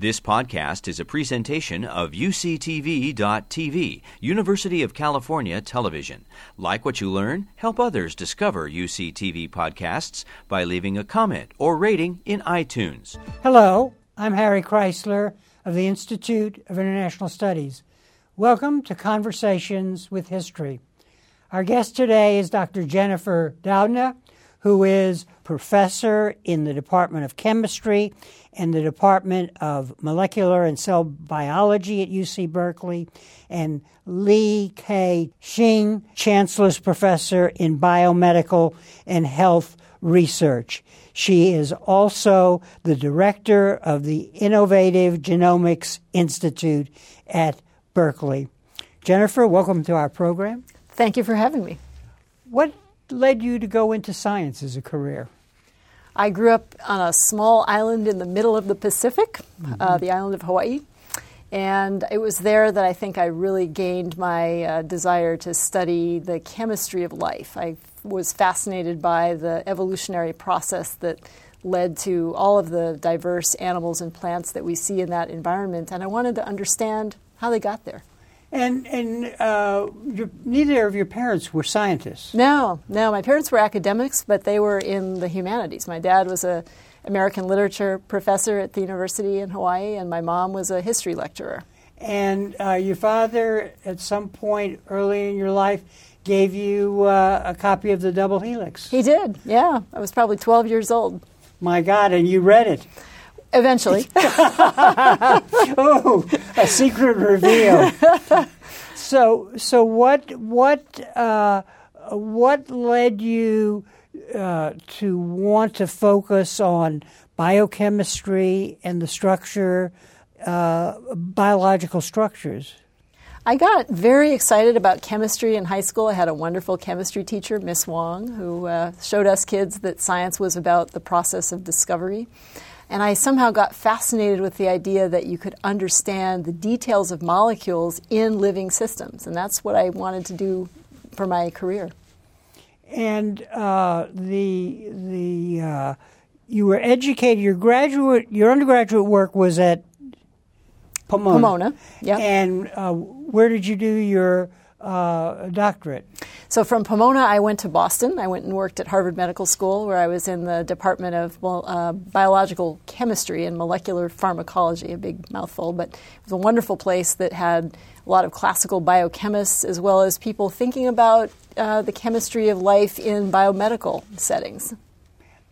This podcast is a presentation of UCTV.tv, University of California Television. Like what you learn, help others discover UCTV podcasts by leaving a comment or rating in iTunes. Hello, I'm Harry Kreisler of the Institute of International Studies. Welcome to Conversations with History. Our guest today is Dr. Jennifer Doudna, who is professor in the Department of Chemistry and the Department of Molecular and Cell Biology at UC Berkeley, and Li Ka Shing, Chancellor's Professor in Biomedical and Health Research. She is also the director of the Innovative Genomics Institute at Berkeley. Jennifer, welcome to our program. Thank you for having me. What led you to go into science as a career? I grew up on a small island in the middle of the Pacific, uh, mm-hmm. uh, the island of Hawaii. And it was there that I think I really gained my uh, desire to study the chemistry of life. I was fascinated by the evolutionary process that led to all of the diverse animals and plants that we see in that environment. And I wanted to understand how they got there. And and uh, your, neither of your parents were scientists. No, no. My parents were academics, but they were in the humanities. My dad was a American literature professor at the university in Hawaii, and my mom was a history lecturer. And uh, your father, at some point early in your life, gave you uh, a copy of the Double Helix. He did. Yeah, I was probably 12 years old. My God, and you read it. Eventually. oh, a secret reveal. so, so what, what, uh, what led you uh, to want to focus on biochemistry and the structure, uh, biological structures? I got very excited about chemistry in high school. I had a wonderful chemistry teacher, Miss Wong, who uh, showed us kids that science was about the process of discovery. And I somehow got fascinated with the idea that you could understand the details of molecules in living systems. And that's what I wanted to do for my career. And uh, the, the, uh, you were educated, your graduate, your undergraduate work was at Pomona. Pomona, yeah. And uh, where did you do your uh, doctorate? So from Pomona, I went to Boston. I went and worked at Harvard Medical School, where I was in the Department of uh, Biological Chemistry and Molecular Pharmacology, a big mouthful, but it was a wonderful place that had a lot of classical biochemists as well as people thinking about uh, the chemistry of life in biomedical settings.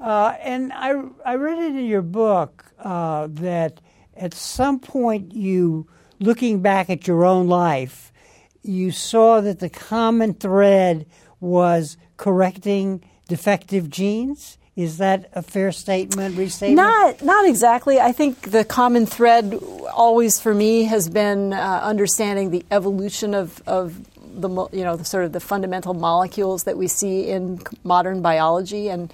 Uh, and I, I read it in your book uh, that at some point you, looking back at your own life, you saw that the common thread was correcting defective genes. Is that a fair statement, restatement? Not, not exactly. I think the common thread always for me has been uh, understanding the evolution of, of the, you know, the sort of the fundamental molecules that we see in modern biology. And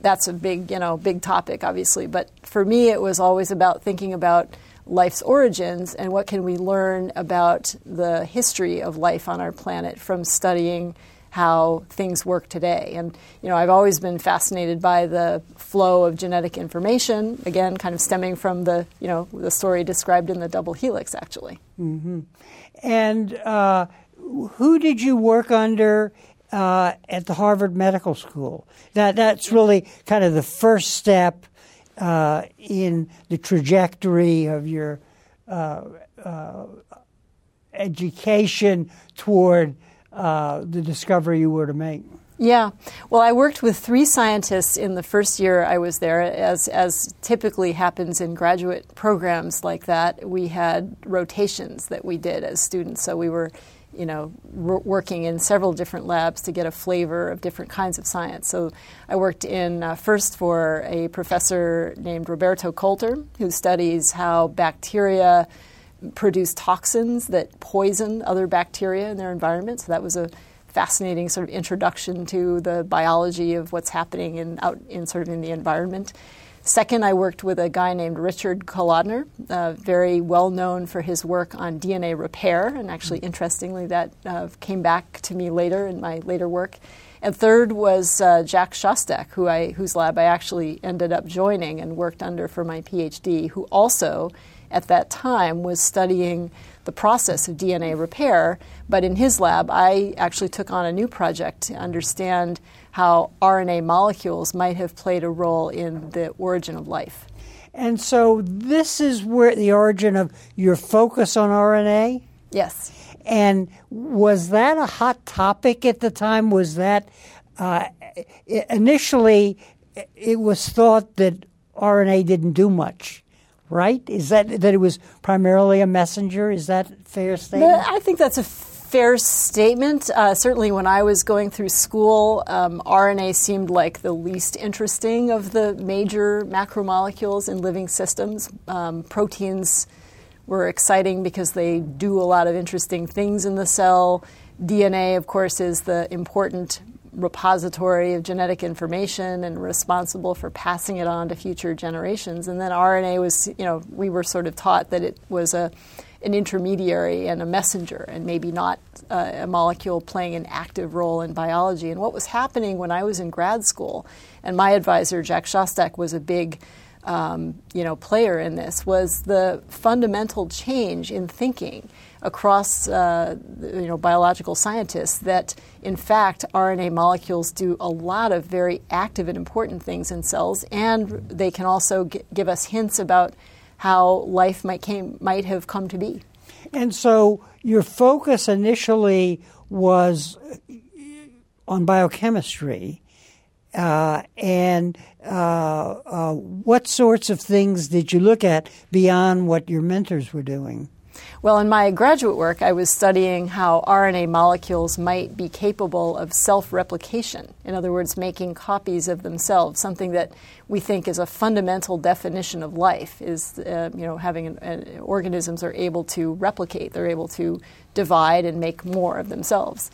that's a big, you know, big topic, obviously. But for me, it was always about thinking about life's origins and what can we learn about the history of life on our planet from studying how things work today. And you know, I've always been fascinated by the flow of genetic information. Again, kind of stemming from the you know the story described in the double helix, actually. Mm-hmm. And uh, who did you work under? Uh, at the Harvard Medical School. That that's really kind of the first step uh, in the trajectory of your uh, uh, education toward uh, the discovery you were to make? Yeah. Well, I worked with three scientists in the first year I was there. As, as typically happens in graduate programs like that, we had rotations that we did as students. So we were you know, r- working in several different labs to get a flavor of different kinds of science. So I worked in uh, first for a professor named Roberto Kolter, who studies how bacteria produce toxins that poison other bacteria in their environment. So that was a fascinating sort of introduction to the biology of what's happening in out in sort of in the environment. Second, I worked with a guy named Richard Kolodner, uh, very well known for his work on DNA repair, and actually, interestingly, that uh, came back to me later in my later work. And third was uh, Jack Szostak, who I, whose lab I actually ended up joining and worked under for my PhD, who also at that time was studying the process of DNA repair. But in his lab, I actually took on a new project to understand how RNA molecules might have played a role in the origin of life. And so this is where the origin of your focus on RNA? Yes. And was that a hot topic at the time? Was that uh, initially it was thought that RNA didn't do much, right? Is that that it was primarily a messenger? Is that fair statement? I think that's a fair statement. Uh, certainly, when I was going through school, um, RNA seemed like the least interesting of the major macromolecules in living systems. Um, proteins were exciting because they do a lot of interesting things in the cell. DNA, of course, is the important repository of genetic information and responsible for passing it on to future generations. And then RNA was, you know, we were sort of taught that it was a an intermediary and a messenger, and maybe not uh, a molecule playing an active role in biology. And what was happening when I was in grad school, and my advisor Jack Szostak was a big um, you know, player in this was the fundamental change in thinking across uh, you know, biological scientists that, in fact, RNA molecules do a lot of very active and important things in cells, and they can also g- give us hints about how life might came might have come to be. And so your focus initially was on biochemistry. Uh, and uh, uh, what sorts of things did you look at beyond what your mentors were doing? Well, in my graduate work, I was studying how RNA molecules might be capable of self replication. In other words, making copies of themselves, something that we think is a fundamental definition of life, is, uh, you know, having an, uh, organisms are able to replicate, they're able to divide and make more of themselves.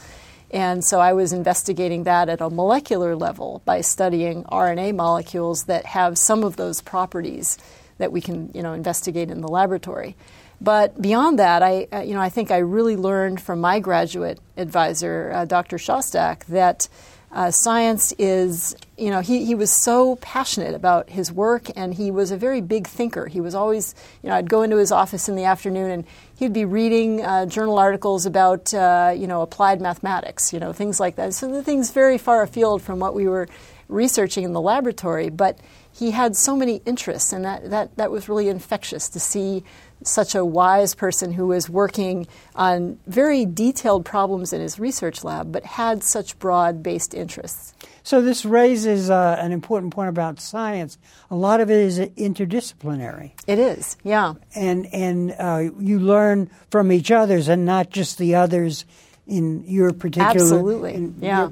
And so I was investigating that at a molecular level by studying RNA molecules that have some of those properties that we can, you know, investigate in the laboratory. But beyond that, I, uh, you know, I think I really learned from my graduate advisor, uh, Dr. Szostak, that uh, science is, you know, he, he was so passionate about his work and he was a very big thinker. He was always, you know, I'd go into his office in the afternoon and he'd be reading uh, journal articles about, uh, you know, applied mathematics, you know, things like that. So the things very far afield from what we were researching in the laboratory, but he had so many interests and that, that, that was really infectious to see such a wise person who was working on very detailed problems in his research lab, but had such broad based interests. So, this raises uh, an important point about science. A lot of it is interdisciplinary. It is, yeah. And, and uh, you learn from each other's and not just the others in your particular absolutely. yeah.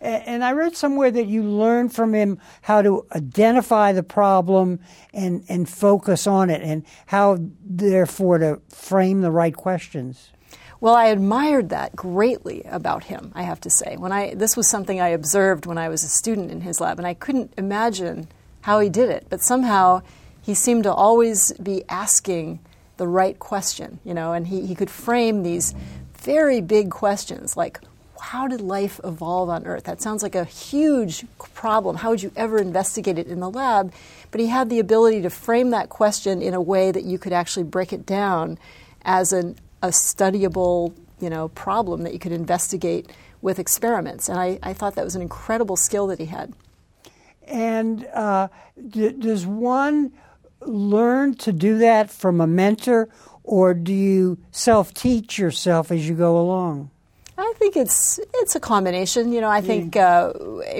and i read somewhere that you learned from him how to identify the problem and and focus on it and how therefore to frame the right questions. Well, I admired that greatly about him, I have to say. When I this was something I observed when I was a student in his lab and I couldn't imagine how he did it, but somehow he seemed to always be asking the right question, you know, and he, he could frame these very big questions like how did life evolve on Earth? That sounds like a huge problem. How would you ever investigate it in the lab? But he had the ability to frame that question in a way that you could actually break it down as an, a studyable you know, problem that you could investigate with experiments. And I, I thought that was an incredible skill that he had. And uh, d- does one learn to do that from a mentor, or do you self teach yourself as you go along? I think it's it's a combination. You know, I think uh,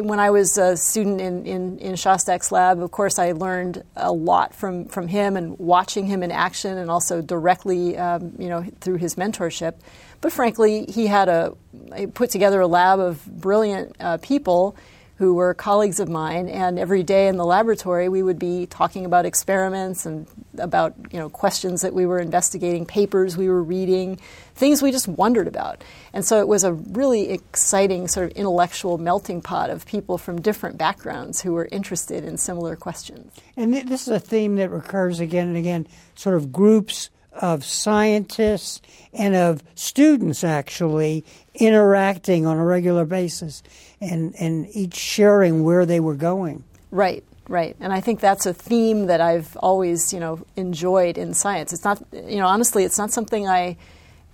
when I was a student in, in, in Szostak's lab, of course, I learned a lot from, from him and watching him in action, and also directly, um, you know, through his mentorship. But frankly, he had a he put together a lab of brilliant uh, people who were colleagues of mine, and every day in the laboratory we would be talking about experiments and about you know questions that we were investigating, papers we were reading, things we just wondered about. And so it was a really exciting sort of intellectual melting pot of people from different backgrounds who were interested in similar questions. And this is a theme that recurs again and again, sort of groups of scientists and of students actually interacting on a regular basis and, and each sharing where they were going. Right, right. And I think that's a theme that I've always, you know, enjoyed in science. It's not, you know, honestly, it's not something I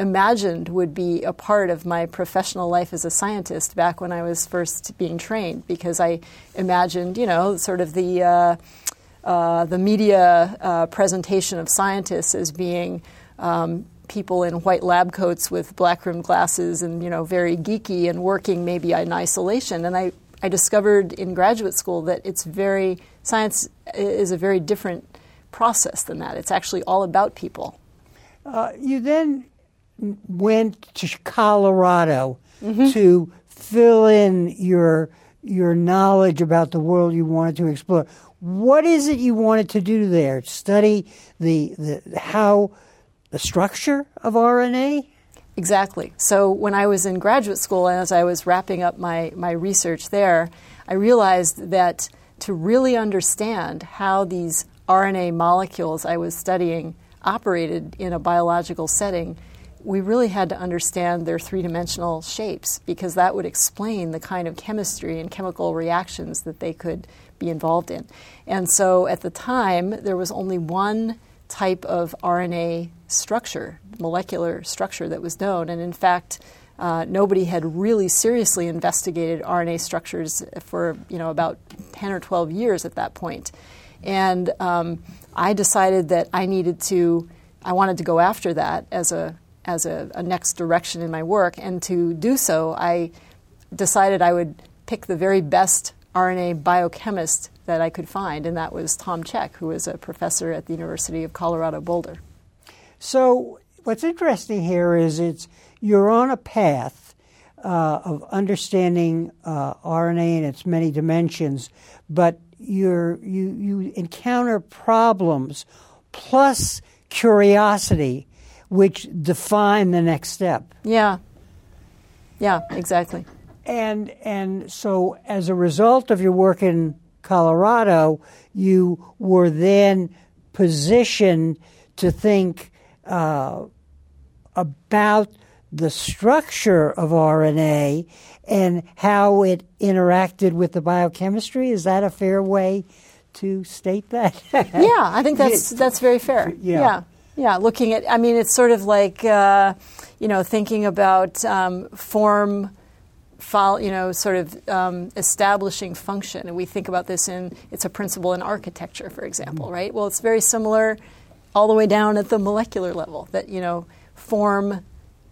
imagined would be a part of my professional life as a scientist back when I was first being trained because I imagined, you know, sort of the uh, uh, the media uh, presentation of scientists as being um, people in white lab coats with black rimmed glasses and you know very geeky and working maybe in isolation. And I, I discovered in graduate school that it's very science is a very different process than that. It's actually all about people. Uh, you then went to Colorado mm-hmm. to fill in your your knowledge about the world you wanted to explore. What is it you wanted to do there? Study the, the how the structure of RNA? Exactly. So when I was in graduate school and as I was wrapping up my, my research there, I realized that to really understand how these RNA molecules I was studying operated in a biological setting, we really had to understand their three dimensional shapes because that would explain the kind of chemistry and chemical reactions that they could be involved in. And so at the time, there was only one type of RNA structure, molecular structure that was known. And in fact, uh, nobody had really seriously investigated RNA structures for you know about 10 or 12 years at that point. And um, I decided that I needed to, I wanted to go after that as a as a, a next direction in my work. And to do so, I decided I would pick the very best RNA biochemist that I could find, and that was Tom Cech, who was a professor at the University of Colorado Boulder. So, what's interesting here is it's you're on a path uh, of understanding uh, RNA in its many dimensions, but you're, you you encounter problems plus curiosity which define the next step. Yeah. Yeah, exactly. And and so as a result of your work in Colorado, you were then positioned to think uh, about the structure of RNA and how it interacted with the biochemistry. Is that a fair way to state that? yeah, I think that's that's very fair. Yeah. yeah. Yeah, looking at, I mean, it's sort of like, uh, you know, thinking about um, form, fol- you know, sort of um, establishing function. And we think about this in, it's a principle in architecture, for example, mm-hmm. right? Well, it's very similar all the way down at the molecular level that, you know, form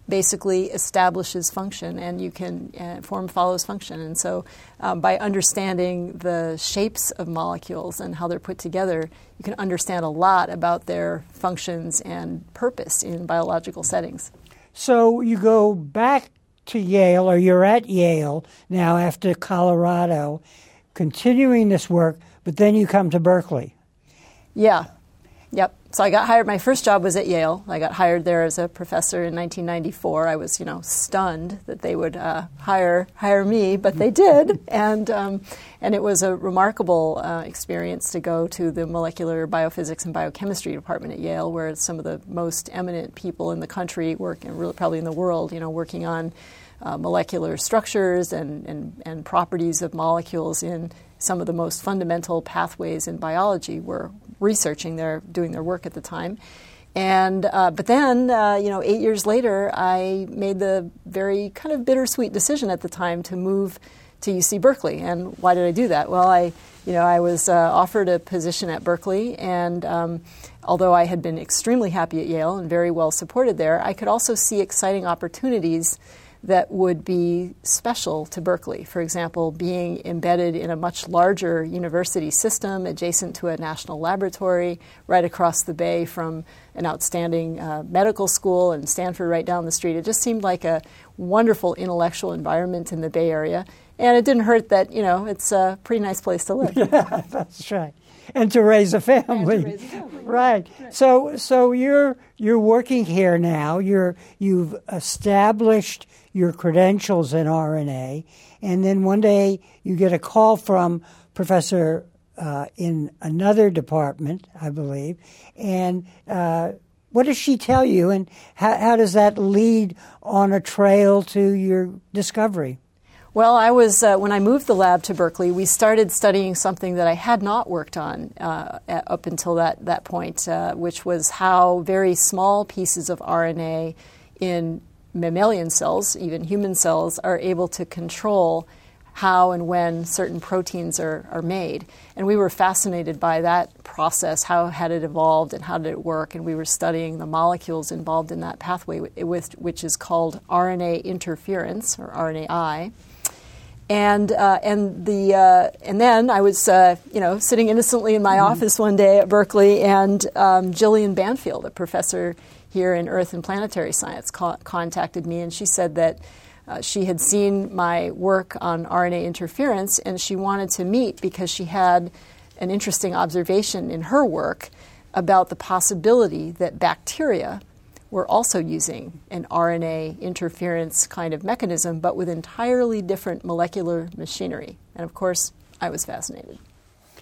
basically establishes function and you can uh, form follows function. And so um, by understanding the shapes of molecules and how they're put together you can understand a lot about their functions and purpose in biological settings. So you go back to yale or you're at yale now after colorado continuing this work but then you come to berkeley. Yeah. Yep so I got hired. My first job was at Yale. I got hired there as a professor in 1994. I was, you know, stunned that they would uh, hire hire me, but they did, and um, and it was a remarkable uh, experience to go to the molecular biophysics and biochemistry department at Yale, where some of the most eminent people in the country work, and really probably in the world, you know, working on uh, molecular structures and, and and properties of molecules in some of the most fundamental pathways in biology were researching their doing their work at the time. And uh, but then, uh, you know, eight years later, I made the very kind of bittersweet decision at the time to move to UC Berkeley. And why did I do that? Well, I, you know, I was uh, offered a position at Berkeley, and um, although I had been extremely happy at Yale and very well supported there, I could also see exciting opportunities that would be special to Berkeley. For example, being embedded in a much larger university system adjacent to a national laboratory right across the bay from an outstanding uh, medical school and Stanford right down the street. It just seemed like a wonderful intellectual environment in the Bay Area. And it didn't hurt that, you know, it's a pretty nice place to live. Yeah, that's right. And to raise a family. Raise a family. Right. right. So so you're you're working here now. You're you've established your credentials in RNA, and then one day you get a call from Professor uh, in another department, I believe, and uh, what does she tell you, and how, how does that lead on a trail to your discovery? Well, I was uh, when I moved the lab to Berkeley. We started studying something that I had not worked on uh, up until that that point, uh, which was how very small pieces of RNA in mammalian cells, even human cells, are able to control how and when certain proteins are, are made. And we were fascinated by that process. How had it evolved and how did it work? And we were studying the molecules involved in that pathway, with, which is called RNA interference, or RNAi. And, uh, and, the, uh, and then I was uh, you know, sitting innocently in my mm-hmm. office one day at Berkeley, and um, Jillian Banfield, a professor here in Earth and Planetary Science, co- contacted me, and she said that uh, she had seen my work on RNA interference and she wanted to meet because she had an interesting observation in her work about the possibility that bacteria were also using an RNA interference kind of mechanism, but with entirely different molecular machinery. And of course, I was fascinated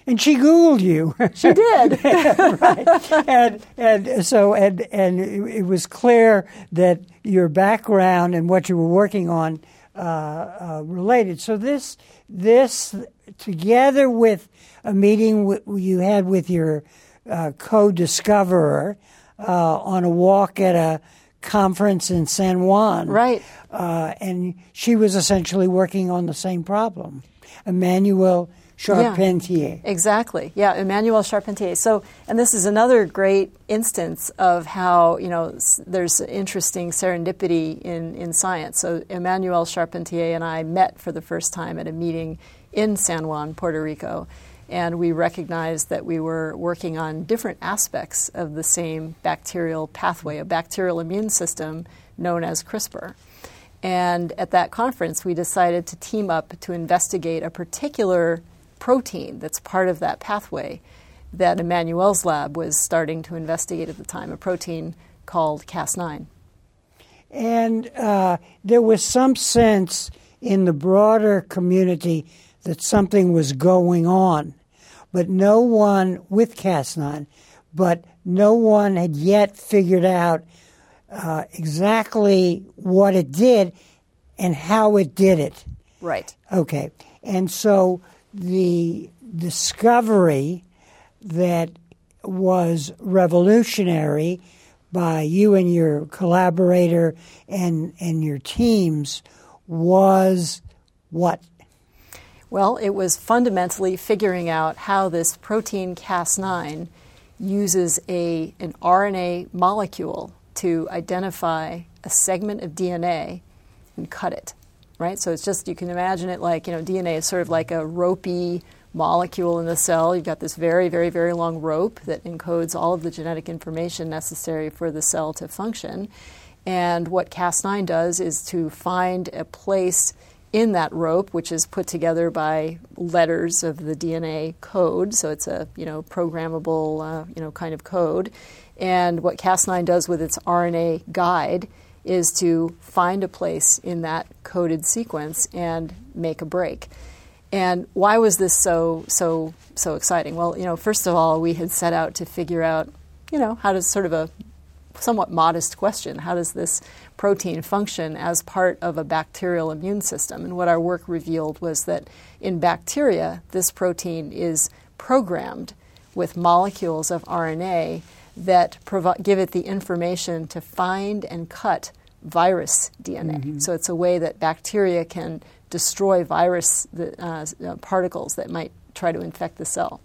and she Googled you. She did, right? And and so and and it was clear that your background and what you were working on uh, uh, related. So this this together with a meeting w- you had with your uh, co-discoverer uh, on a walk at a conference in San Juan, right? Uh, and she was essentially working on the same problem, Emmanuelle Charpentier. Yeah, exactly. Yeah, Emmanuelle Charpentier. So, and this is another great instance of how, you know, there's interesting serendipity in, in science. So, Emmanuelle Charpentier and I met for the first time at a meeting in San Juan, Puerto Rico, and we recognized that we were working on different aspects of the same bacterial pathway, a bacterial immune system known as CRISPR. And at that conference, we decided to team up to investigate a particular protein that's part of that pathway that Emmanuelle's lab was starting to investigate at the time, a protein called Cas9. And uh, there was some sense in the broader community that something was going on, but no one with Cas9, but no one had yet figured out uh, exactly what it did and how it did it. Right. Okay. And so the discovery that was revolutionary by you and your collaborator and, and your teams was what? Well, it was fundamentally figuring out how this protein Cas9 uses a, an RNA molecule to identify a segment of DNA and cut it right? So it's just, you can imagine it like, you know, DNA is sort of like a ropey molecule in the cell. You've got this very, very, very long rope that encodes all of the genetic information necessary for the cell to function. And what Cas9 does is to find a place in that rope, which is put together by letters of the DNA code. So it's a you know programmable uh, you know kind of code. And what Cas9 does with its RNA guide is to find a place in that coded sequence and make a break. And why was this so so so exciting? Well, you know, first of all, we had set out to figure out, you know, how does sort of a somewhat modest question, how does this protein function as part of a bacterial immune system? And what our work revealed was that in bacteria, this protein is programmed with molecules of RNA that provi- give it the information to find and cut virus DNA. Mm-hmm. So it's a way that bacteria can destroy virus uh, uh, particles that might try to infect the cell.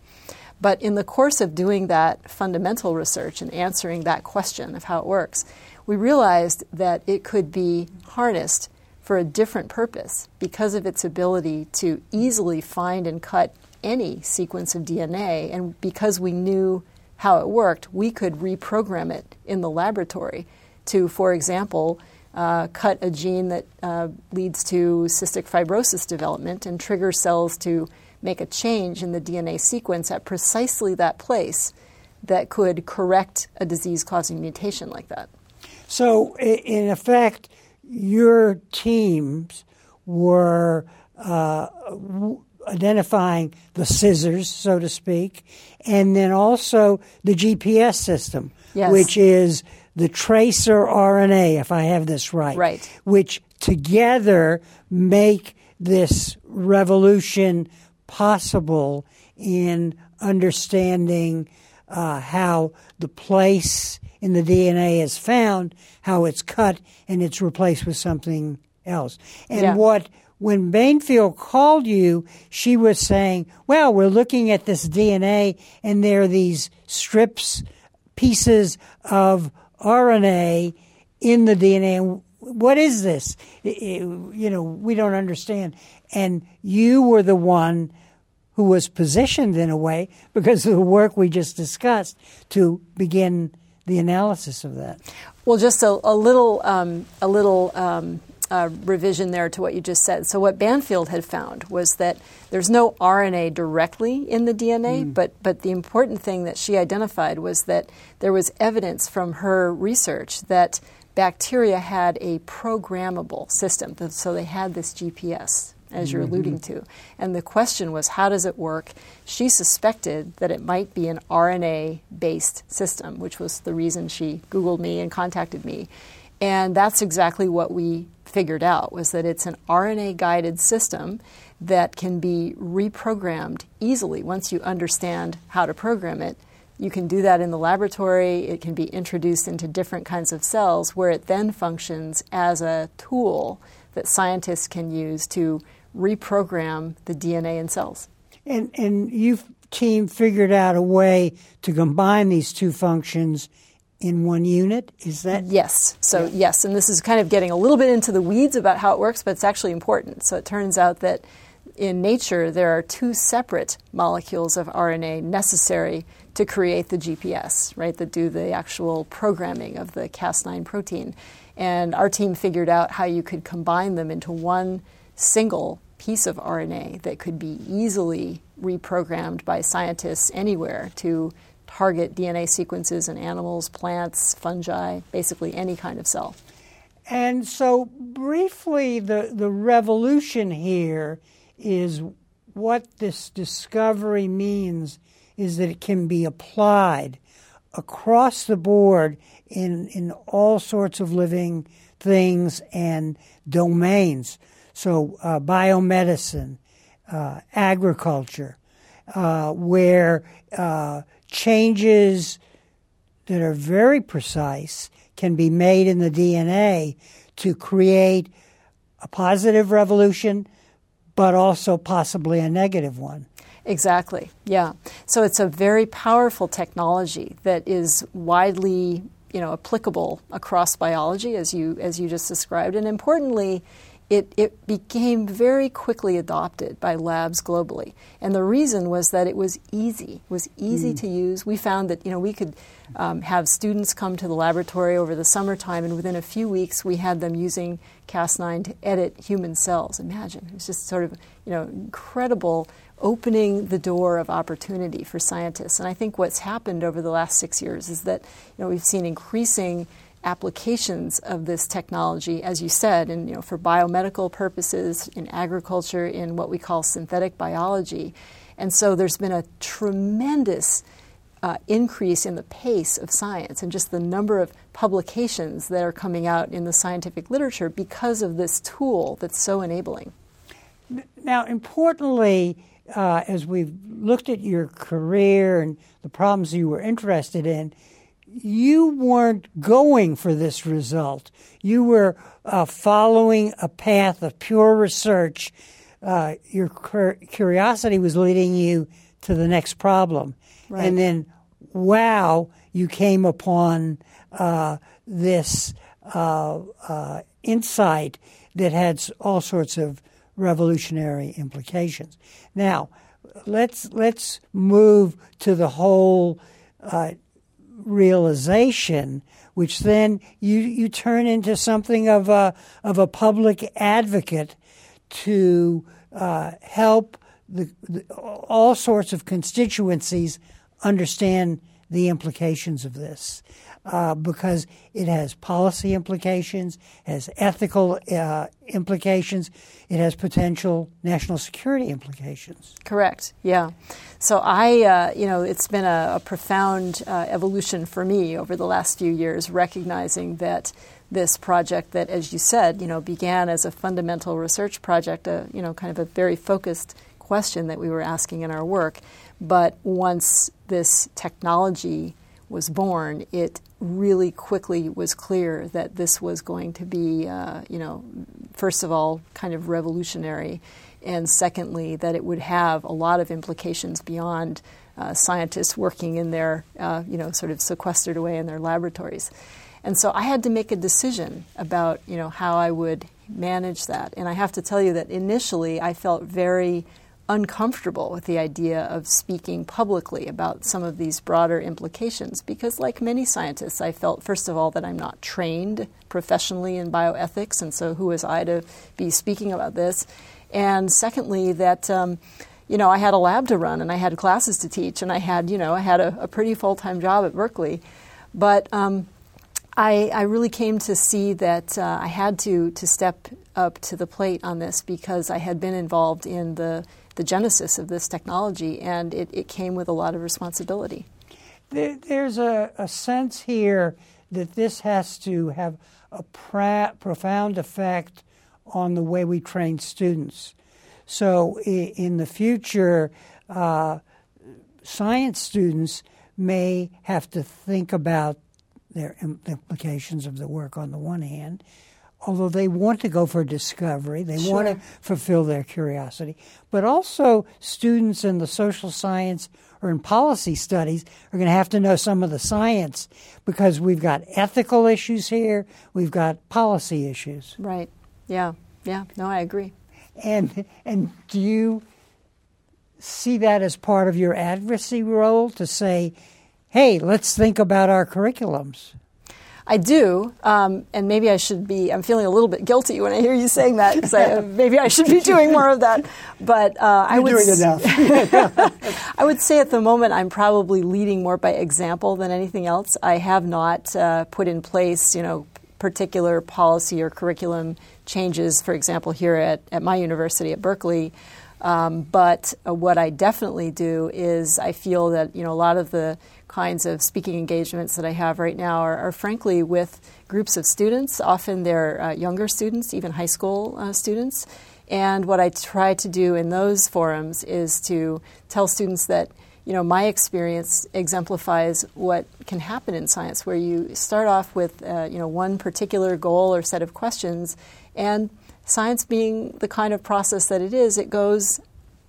But in the course of doing that fundamental research and answering that question of how it works, we realized that it could be harnessed for a different purpose because of its ability to easily find and cut any sequence of DNA. And because we knew how it worked, we could reprogram it in the laboratory to, for example, uh, cut a gene that uh, leads to cystic fibrosis development and trigger cells to make a change in the DNA sequence at precisely that place that could correct a disease causing mutation like that. So, in effect, your teams were uh, identifying the scissors, so to speak, and then also the GPS system, yes. which is the tracer RNA, if I have this right, right. which together make this revolution possible in understanding uh, how the place in the DNA is found, how it's cut, and it's replaced with something else. And Yeah. what when Banfield called you, she was saying, "Well, we're looking at this DNA, and there are these strips, pieces of RNA in the DNA. What is this? You know, we don't understand." And you were the one who was positioned in a way because of the work we just discussed to begin the analysis of that. Well, just a, a little, um, a little um, uh, revision there to what you just said. So, what Banfield had found was that there's no RNA directly in the DNA, but but the important thing that she identified was that there was evidence from her research that bacteria had a programmable system. So they had this GPS. As you're alluding to. And the question was, how does it work? She suspected that it might be an RNA based system, which was the reason she Googled me and contacted me. And that's exactly what we figured out was that it's an RNA guided system that can be reprogrammed easily once you understand how to program it. You can do that in the laboratory. It can be introduced into different kinds of cells where it then functions as a tool that scientists can use to reprogram the DNA in cells. And and you team figured out a way to combine these two functions in one unit. Is that Yes. So, yes, and this is kind of getting a little bit into the weeds about how it works, but it's actually important. So, it turns out that in nature, there are two separate molecules of RNA necessary to create the GPS, right, that do the actual programming of the Cas9 protein. And our team figured out how you could combine them into one single piece of RNA that could be easily reprogrammed by scientists anywhere to target DNA sequences in animals, plants, fungi, basically any kind of cell. And so, briefly, the, the revolution here is what this discovery means is that it can be applied across the board in, in all sorts of living things and domains. So, uh, biomedicine, uh, agriculture, uh, where uh, changes that are very precise can be made in the DNA to create a positive revolution, but also possibly a negative one. Exactly. Yeah. So it's a very powerful technology that is widely, you know, applicable across biology as you as you just described and importantly it, it became very quickly adopted by labs globally. And the reason was that it was easy, it was easy to use. We found that, you know, we could um, have students come to the laboratory over the summertime and within a few weeks we had them using Cas9 to edit human cells. Imagine. It was just sort of, you know, incredible opening the door of opportunity for scientists. And I think what's happened over the last six years is that, you know, we've seen increasing applications of this technology, as you said, and you know, for biomedical purposes, in agriculture, in what we call synthetic biology. And so there's been a tremendous uh, increase in the pace of science and just the number of publications that are coming out in the scientific literature because of this tool that's so enabling. Now, importantly, uh, as we've looked at your career and the problems you were interested in, you weren't going for this result. You were uh, following a path of pure research. Uh, your cur- curiosity was leading you to the next problem. Right. And then, wow, you came upon uh, this uh, uh, insight that had all sorts of revolutionary implications. Now, let's let's move to the whole uh, realization, which then you you turn into something of a of a public advocate to uh, help the, the all sorts of constituencies understand the implications of this. Uh, because it has policy implications, has ethical uh, implications, it has potential national security implications. Correct. Yeah. So I, uh, you know, it's been a, a profound uh, evolution for me over the last few years, recognizing that this project that, as you said, you know, began as a fundamental research project, a, you know, kind of a very focused question that we were asking in our work. But once this technology was born, it really quickly was clear that this was going to be, uh, you know, first of all, kind of revolutionary, and secondly, that it would have a lot of implications beyond uh, scientists working in their, uh, you know, sort of sequestered away in their laboratories. And so I had to make a decision about, you know, how I would manage that. And I have to tell you that initially I felt very uncomfortable with the idea of speaking publicly about some of these broader implications because, like many scientists, I felt, first of all, that I'm not trained professionally in bioethics, and so who was I to be speaking about this? And secondly, that. Um, you know, I had a lab to run and I had classes to teach and I had, you know, I had a, a pretty full time job at Berkeley. But um, I, I, really came to see that uh, I had to, to step up to the plate on this because I had been involved in the the genesis of this technology, and it, it came with a lot of responsibility. There, there's a, a, sense here that this has to have a pra- profound effect on the way we train students. So, in, in the future, uh, science students may have to think about their implications of the work on the one hand, although they want to go for discovery, they sure. want to fulfill their curiosity, but also students in the social science or in policy studies are going to have to know some of the science because we've got ethical issues here, we've got policy issues. Right. Yeah. Yeah. No, I agree. And and do you see that as part of your advocacy role to say, "Hey, let's think about our curriculums"? I do, um, and maybe I should be. I'm feeling a little bit guilty when I hear you saying that because uh, maybe I should be doing more of that. But uh, I would doing enough. I would say at the moment I'm probably leading more by example than anything else. I have not uh, put in place, you know, particular policy or curriculum changes. For example, here at, at my university at Berkeley. Um, but uh, what I definitely do is I feel that you know a lot of the kinds of speaking engagements that I have right now are, are frankly with groups of students. Often they're uh, younger students, even high school uh, students. And what I try to do in those forums is to tell students that you know my experience exemplifies what can happen in science, where you start off with uh, you know one particular goal or set of questions, and science being the kind of process that it is, it goes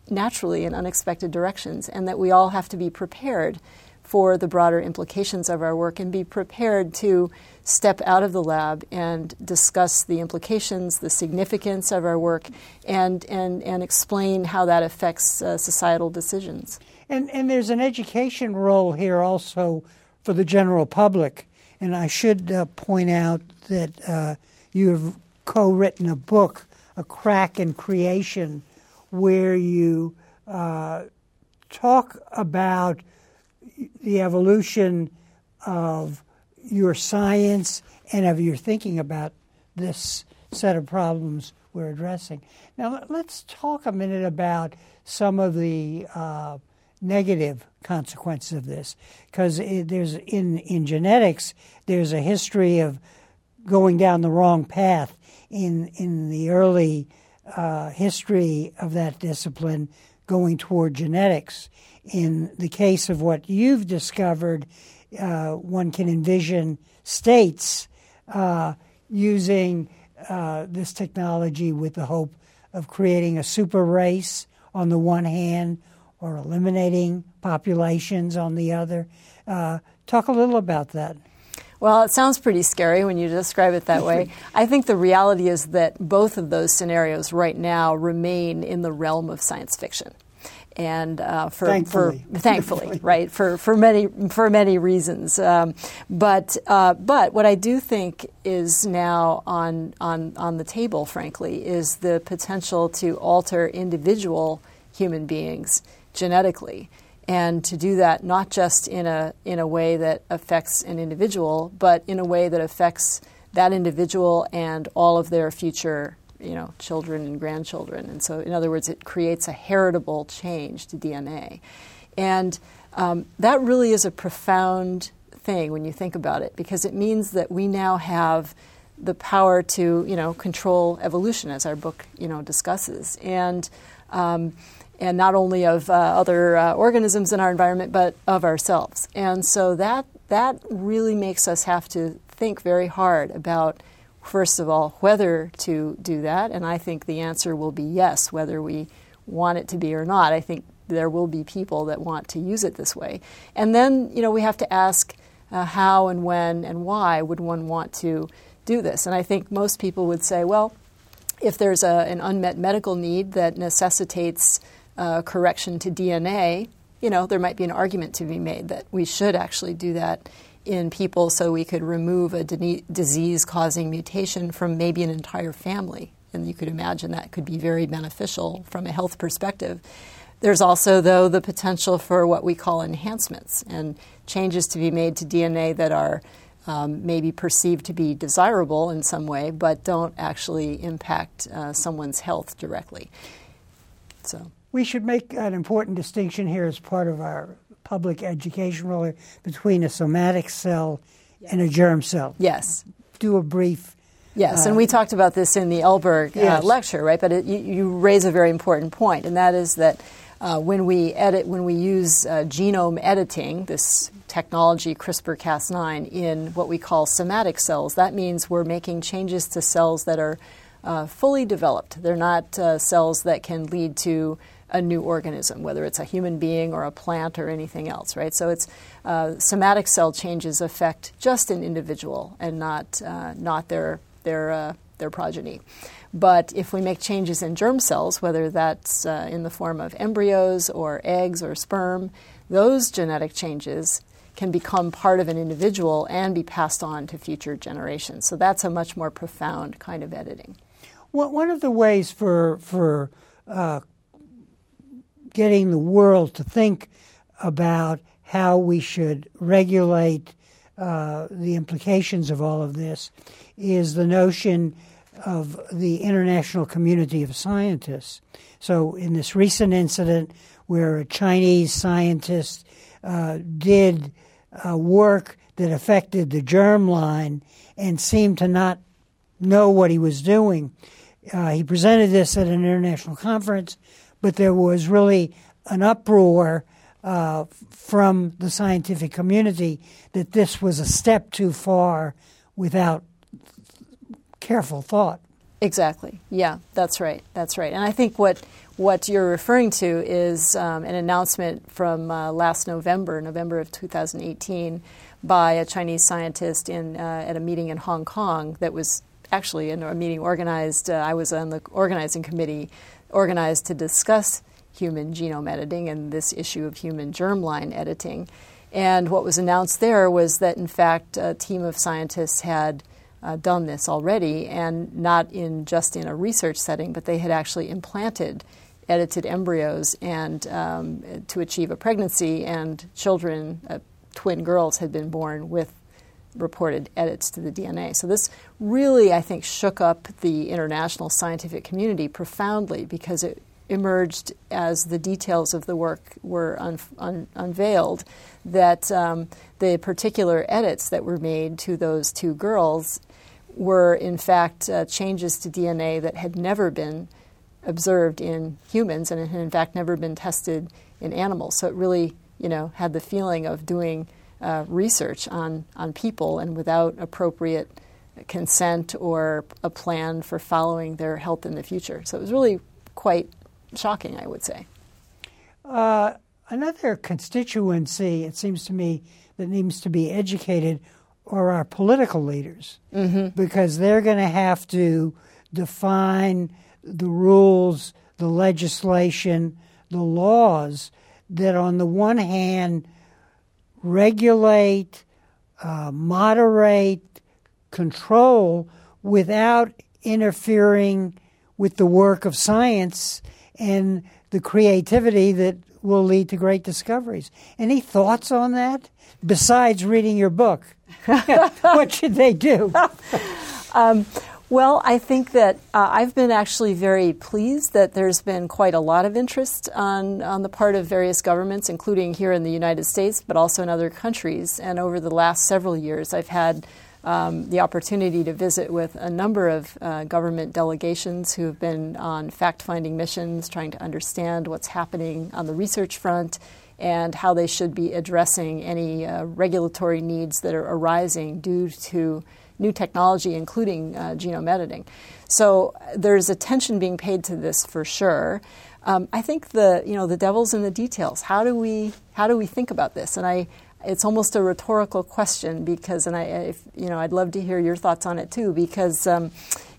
naturally in unexpected directions, and that we all have to be prepared for the broader implications of our work and be prepared to step out of the lab and discuss the implications, the significance of our work, and, and, and explain how that affects uh, societal decisions. And, and there's an education role here also for the general public. And I should uh, point out that uh, you have co written a book, A Crack in Creation, where you uh, talk about the evolution of your science and of your thinking about this set of problems we're addressing. Now, let's talk a minute about some of the uh, negative consequences of this, because there's in in genetics there's a history of going down the wrong path in in the early uh, history of that discipline, going toward eugenics in the case of what you've discovered, uh, one can envision states uh, using uh, this technology with the hope of creating a super race on the one hand or eliminating populations on the other. Uh, talk a little about that. Well, it sounds pretty scary when you describe it that way. I think the reality is that both of those scenarios right now remain in the realm of science fiction and uh, for, thankfully. for thankfully, right for, for many for many reasons. Um, but uh, but what I do think is now on on on the table, frankly, is the potential to alter individual human beings genetically. and to do that not just in a in a way that affects an individual, but in a way that affects that individual and all of their future you know children and grandchildren. And so, in other words, it creates a heritable change to DNA, and um, that really is a profound thing when you think about it, because it means that we now have the power to you know control evolution, as our book you know discusses, and um, and not only of uh, other uh, organisms in our environment, but of ourselves. And so that that really makes us have to think very hard about, first of all, whether to do that. And I think the answer will be yes, whether we want it to be or not. I think there will be people that want to use it this way. And then, you know, we have to ask uh, how and when and why would one want to do this. And I think most people would say, well, if there's a, an unmet medical need that necessitates uh, correction to DNA, you know, there might be an argument to be made that we should actually do that in people so we could remove a disease causing mutation from maybe an entire family. And you could imagine that could be very beneficial from a health perspective. There's also, though, the potential for what we call enhancements and changes to be made to DNA that are um, maybe perceived to be desirable in some way, but don't actually impact uh, someone's health directly. So we should make an important distinction here as part of our public education role between a somatic cell yes. and a germ cell. Yes. Do a brief. Yes, uh, and we talked about this in the Elberg uh, lecture, right? But it, you, you, raise a very important point, and that is that uh, when we edit, when we use uh, genome editing, this technology CRISPR-Cas9 in what we call somatic cells, that means we're making changes to cells that are uh, fully developed. They're not uh, cells that can lead to a new organism, whether it's a human being or a plant or anything else, right? So it's uh, somatic cell changes affect just an individual and not uh, not their their uh, their progeny. But if we make changes in germ cells, whether that's uh, in the form of embryos or eggs or sperm, those genetic changes can become part of an individual and be passed on to future generations. So that's a much more profound kind of editing. One of the ways for for uh, getting the world to think about how we should regulate uh, the implications of all of this is the notion of the international community of scientists. So, in this recent incident where a Chinese scientist uh, did uh, work that affected the germline and seemed to not know what he was doing, uh, he presented this at an international conference but there was really an uproar uh, from the scientific community that this was a step too far without careful thought. Exactly. Yeah, that's right. That's right. And I think what what you're referring to is um, an announcement from uh, last November, November of 2018, by a Chinese scientist in uh, at a meeting in Hong Kong that was actually a meeting organized. Uh, I was on the organizing committee organized to discuss human genome editing and this issue of human germline editing. And what was announced there was that, in fact, a team of scientists had uh, done this already, and not in just in a research setting, but they had actually implanted edited embryos and um, to achieve a pregnancy, and children, uh, twin girls, had been born with reported edits to the DNA. So this really, I think, shook up the international scientific community profoundly because it emerged as the details of the work were un- un- unveiled that um, the particular edits that were made to those two girls were in fact uh, changes to DNA that had never been observed in humans and had in fact never been tested in animals. So it really, you know, had the feeling of doing uh, research on, on people and without appropriate consent or a plan for following their health in the future. So it was really quite shocking, I would say. Uh, another constituency, it seems to me, that needs to be educated are our political leaders mm-hmm. because they're going to have to define the rules, the legislation, the laws that, on the one hand, regulate, uh, moderate, control without interfering with the work of science and the creativity that will lead to great discoveries. Any thoughts on that besides reading your book? what should they do? um, well, I think that uh, I've been actually very pleased that there's been quite a lot of interest on, on the part of various governments, including here in the United States, but also in other countries. And over the last several years, I've had um, the opportunity to visit with a number of uh, government delegations who have been on fact finding missions, trying to understand what's happening on the research front and how they should be addressing any uh, regulatory needs that are arising due to new technology, including uh, genome editing. So there's attention being paid to this for sure. Um, I think the you know the devil's in the details. How do we how do we think about this? And I it's almost a rhetorical question because and I if, you know I'd love to hear your thoughts on it too because. Um,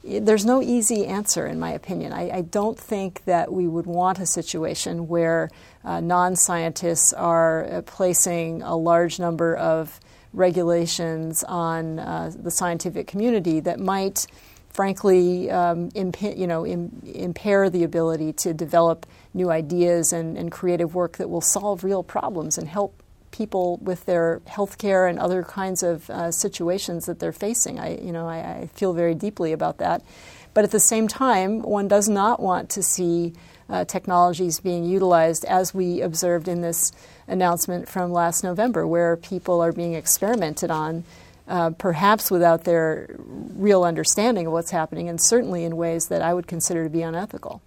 there's no easy answer, in my opinion. I, I, don't think that we would want a situation where uh, non scientists are uh, placing a large number of regulations on uh, the scientific community that might, frankly, um, you know, Im- impair the ability to develop new ideas and, and creative work that will solve real problems and help people with their health care and other kinds of uh, situations that they're facing. I, you know, I, I, feel very deeply about that. But at the same time, one does not want to see uh, technologies being utilized as we observed in this announcement from last November, where people are being experimented on, uh, perhaps without their real understanding of what's happening, and certainly in ways that I would consider to be unethical.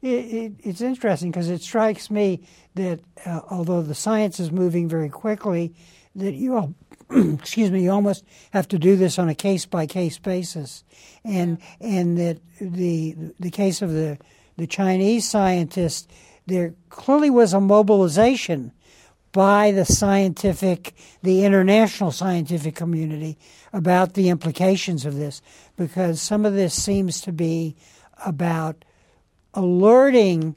It, it, it's interesting because it strikes me that uh, although the science is moving very quickly, that you all, excuse me, you almost have to do this on a case by case basis, and and that the the case of the the Chinese scientists, there clearly was a mobilization by the scientific, the international scientific community about the implications of this, because some of this seems to be about alerting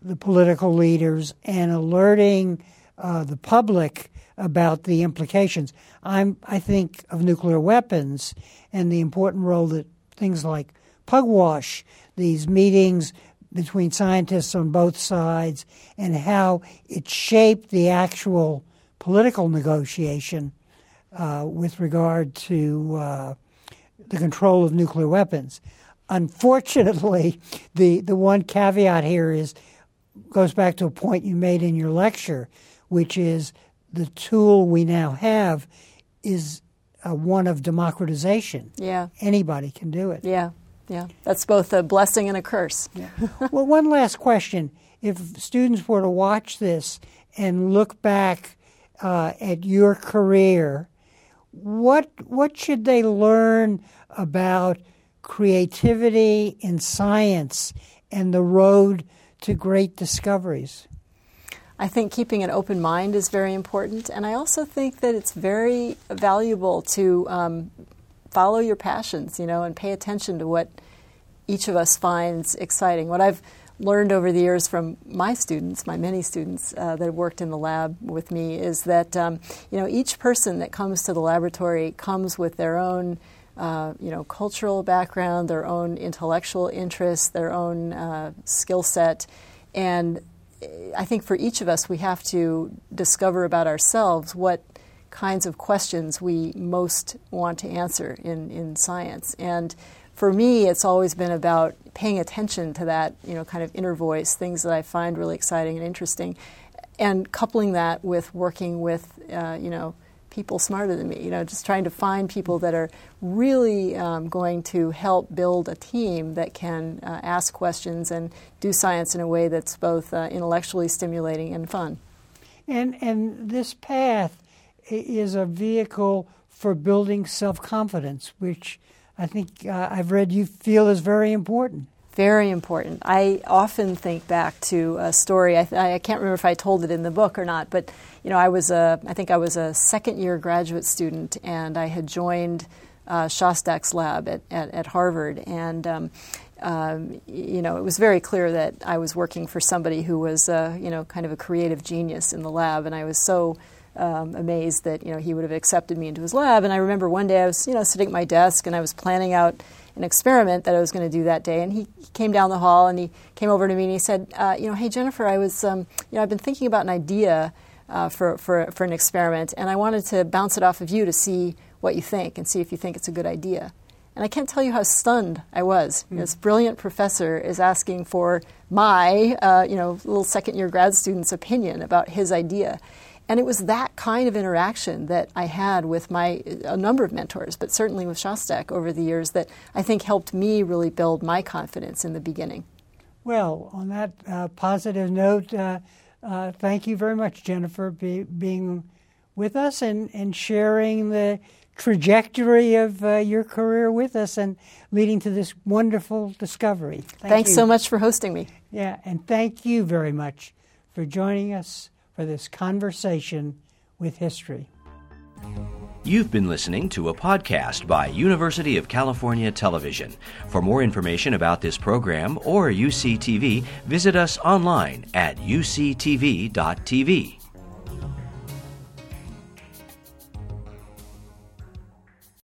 the political leaders and alerting uh, the public about the implications. I'm, I think of nuclear weapons and the important role that things like pugwash, these meetings between scientists on both sides, and how it shaped the actual political negotiation uh, with regard to uh, the control of nuclear weapons. Unfortunately, the, the one caveat here is goes back to a point you made in your lecture, which is the tool we now have is uh, one of democratization. Yeah. Anybody can do it. Yeah. Yeah. That's both a blessing and a curse. Yeah. well, one last question. If students were to watch this and look back uh, at your career, what what should they learn about creativity in science and the road to great discoveries? I think keeping an open mind is very important, and I also think that it's very valuable to um, follow your passions, you know, and pay attention to what each of us finds exciting. What I've learned over the years from my students, my many students uh, that have worked in the lab with me, is that um, you know each person that comes to the laboratory comes with their own uh, you know, cultural background, their own intellectual interests, their own uh, skill set. And I think for each of us, we have to discover about ourselves what kinds of questions we most want to answer in, in science. And for me, it's always been about paying attention to that, you know, kind of inner voice, things that I find really exciting and interesting, and coupling that with working with, uh, you know, people smarter than me. You know, just trying to find people that are really um, going to help build a team that can uh, ask questions and do science in a way that's both uh, intellectually stimulating and fun. And and this path is a vehicle for building self confidence, which I think uh, I've read you feel is very important. Very important. I often think back to a story. I, I, can't remember if I told it in the book or not, but you know, I was a, I think I was a second year graduate student, and I had joined uh, Szostak's lab at, at, at Harvard, and um, um, you know, it was very clear that I was working for somebody who was, uh, you know, kind of a creative genius in the lab, and I was so um, amazed that you know he would have accepted me into his lab. And I remember one day I was, you know, sitting at my desk and I was planning out an experiment that I was going to do that day. And he, came down the hall and he came over to me and he said, uh, "You know, hey Jennifer, I was, um, you know, I've been thinking about an idea uh, for, for for an experiment, and I wanted to bounce it off of you to see what you think and see if you think it's a good idea." And I can't tell you how stunned I was. Mm. This brilliant professor is asking for my, uh, you know, little second year grad student's opinion about his idea. And it was that kind of interaction that I had with my a number of mentors, but certainly with Szostak over the years that I think helped me really build my confidence in the beginning. Well, on that uh, positive note, uh, uh, thank you very much, Jennifer, be, being with us and, and sharing the trajectory of uh, your career with us and leading to this wonderful discovery. Thank Thanks you. so much for hosting me. Yeah, and thank you very much for joining us for this conversation with history. You've been listening to a podcast by University of California Television. For more information about this program or UCTV, visit us online at uctv.tv.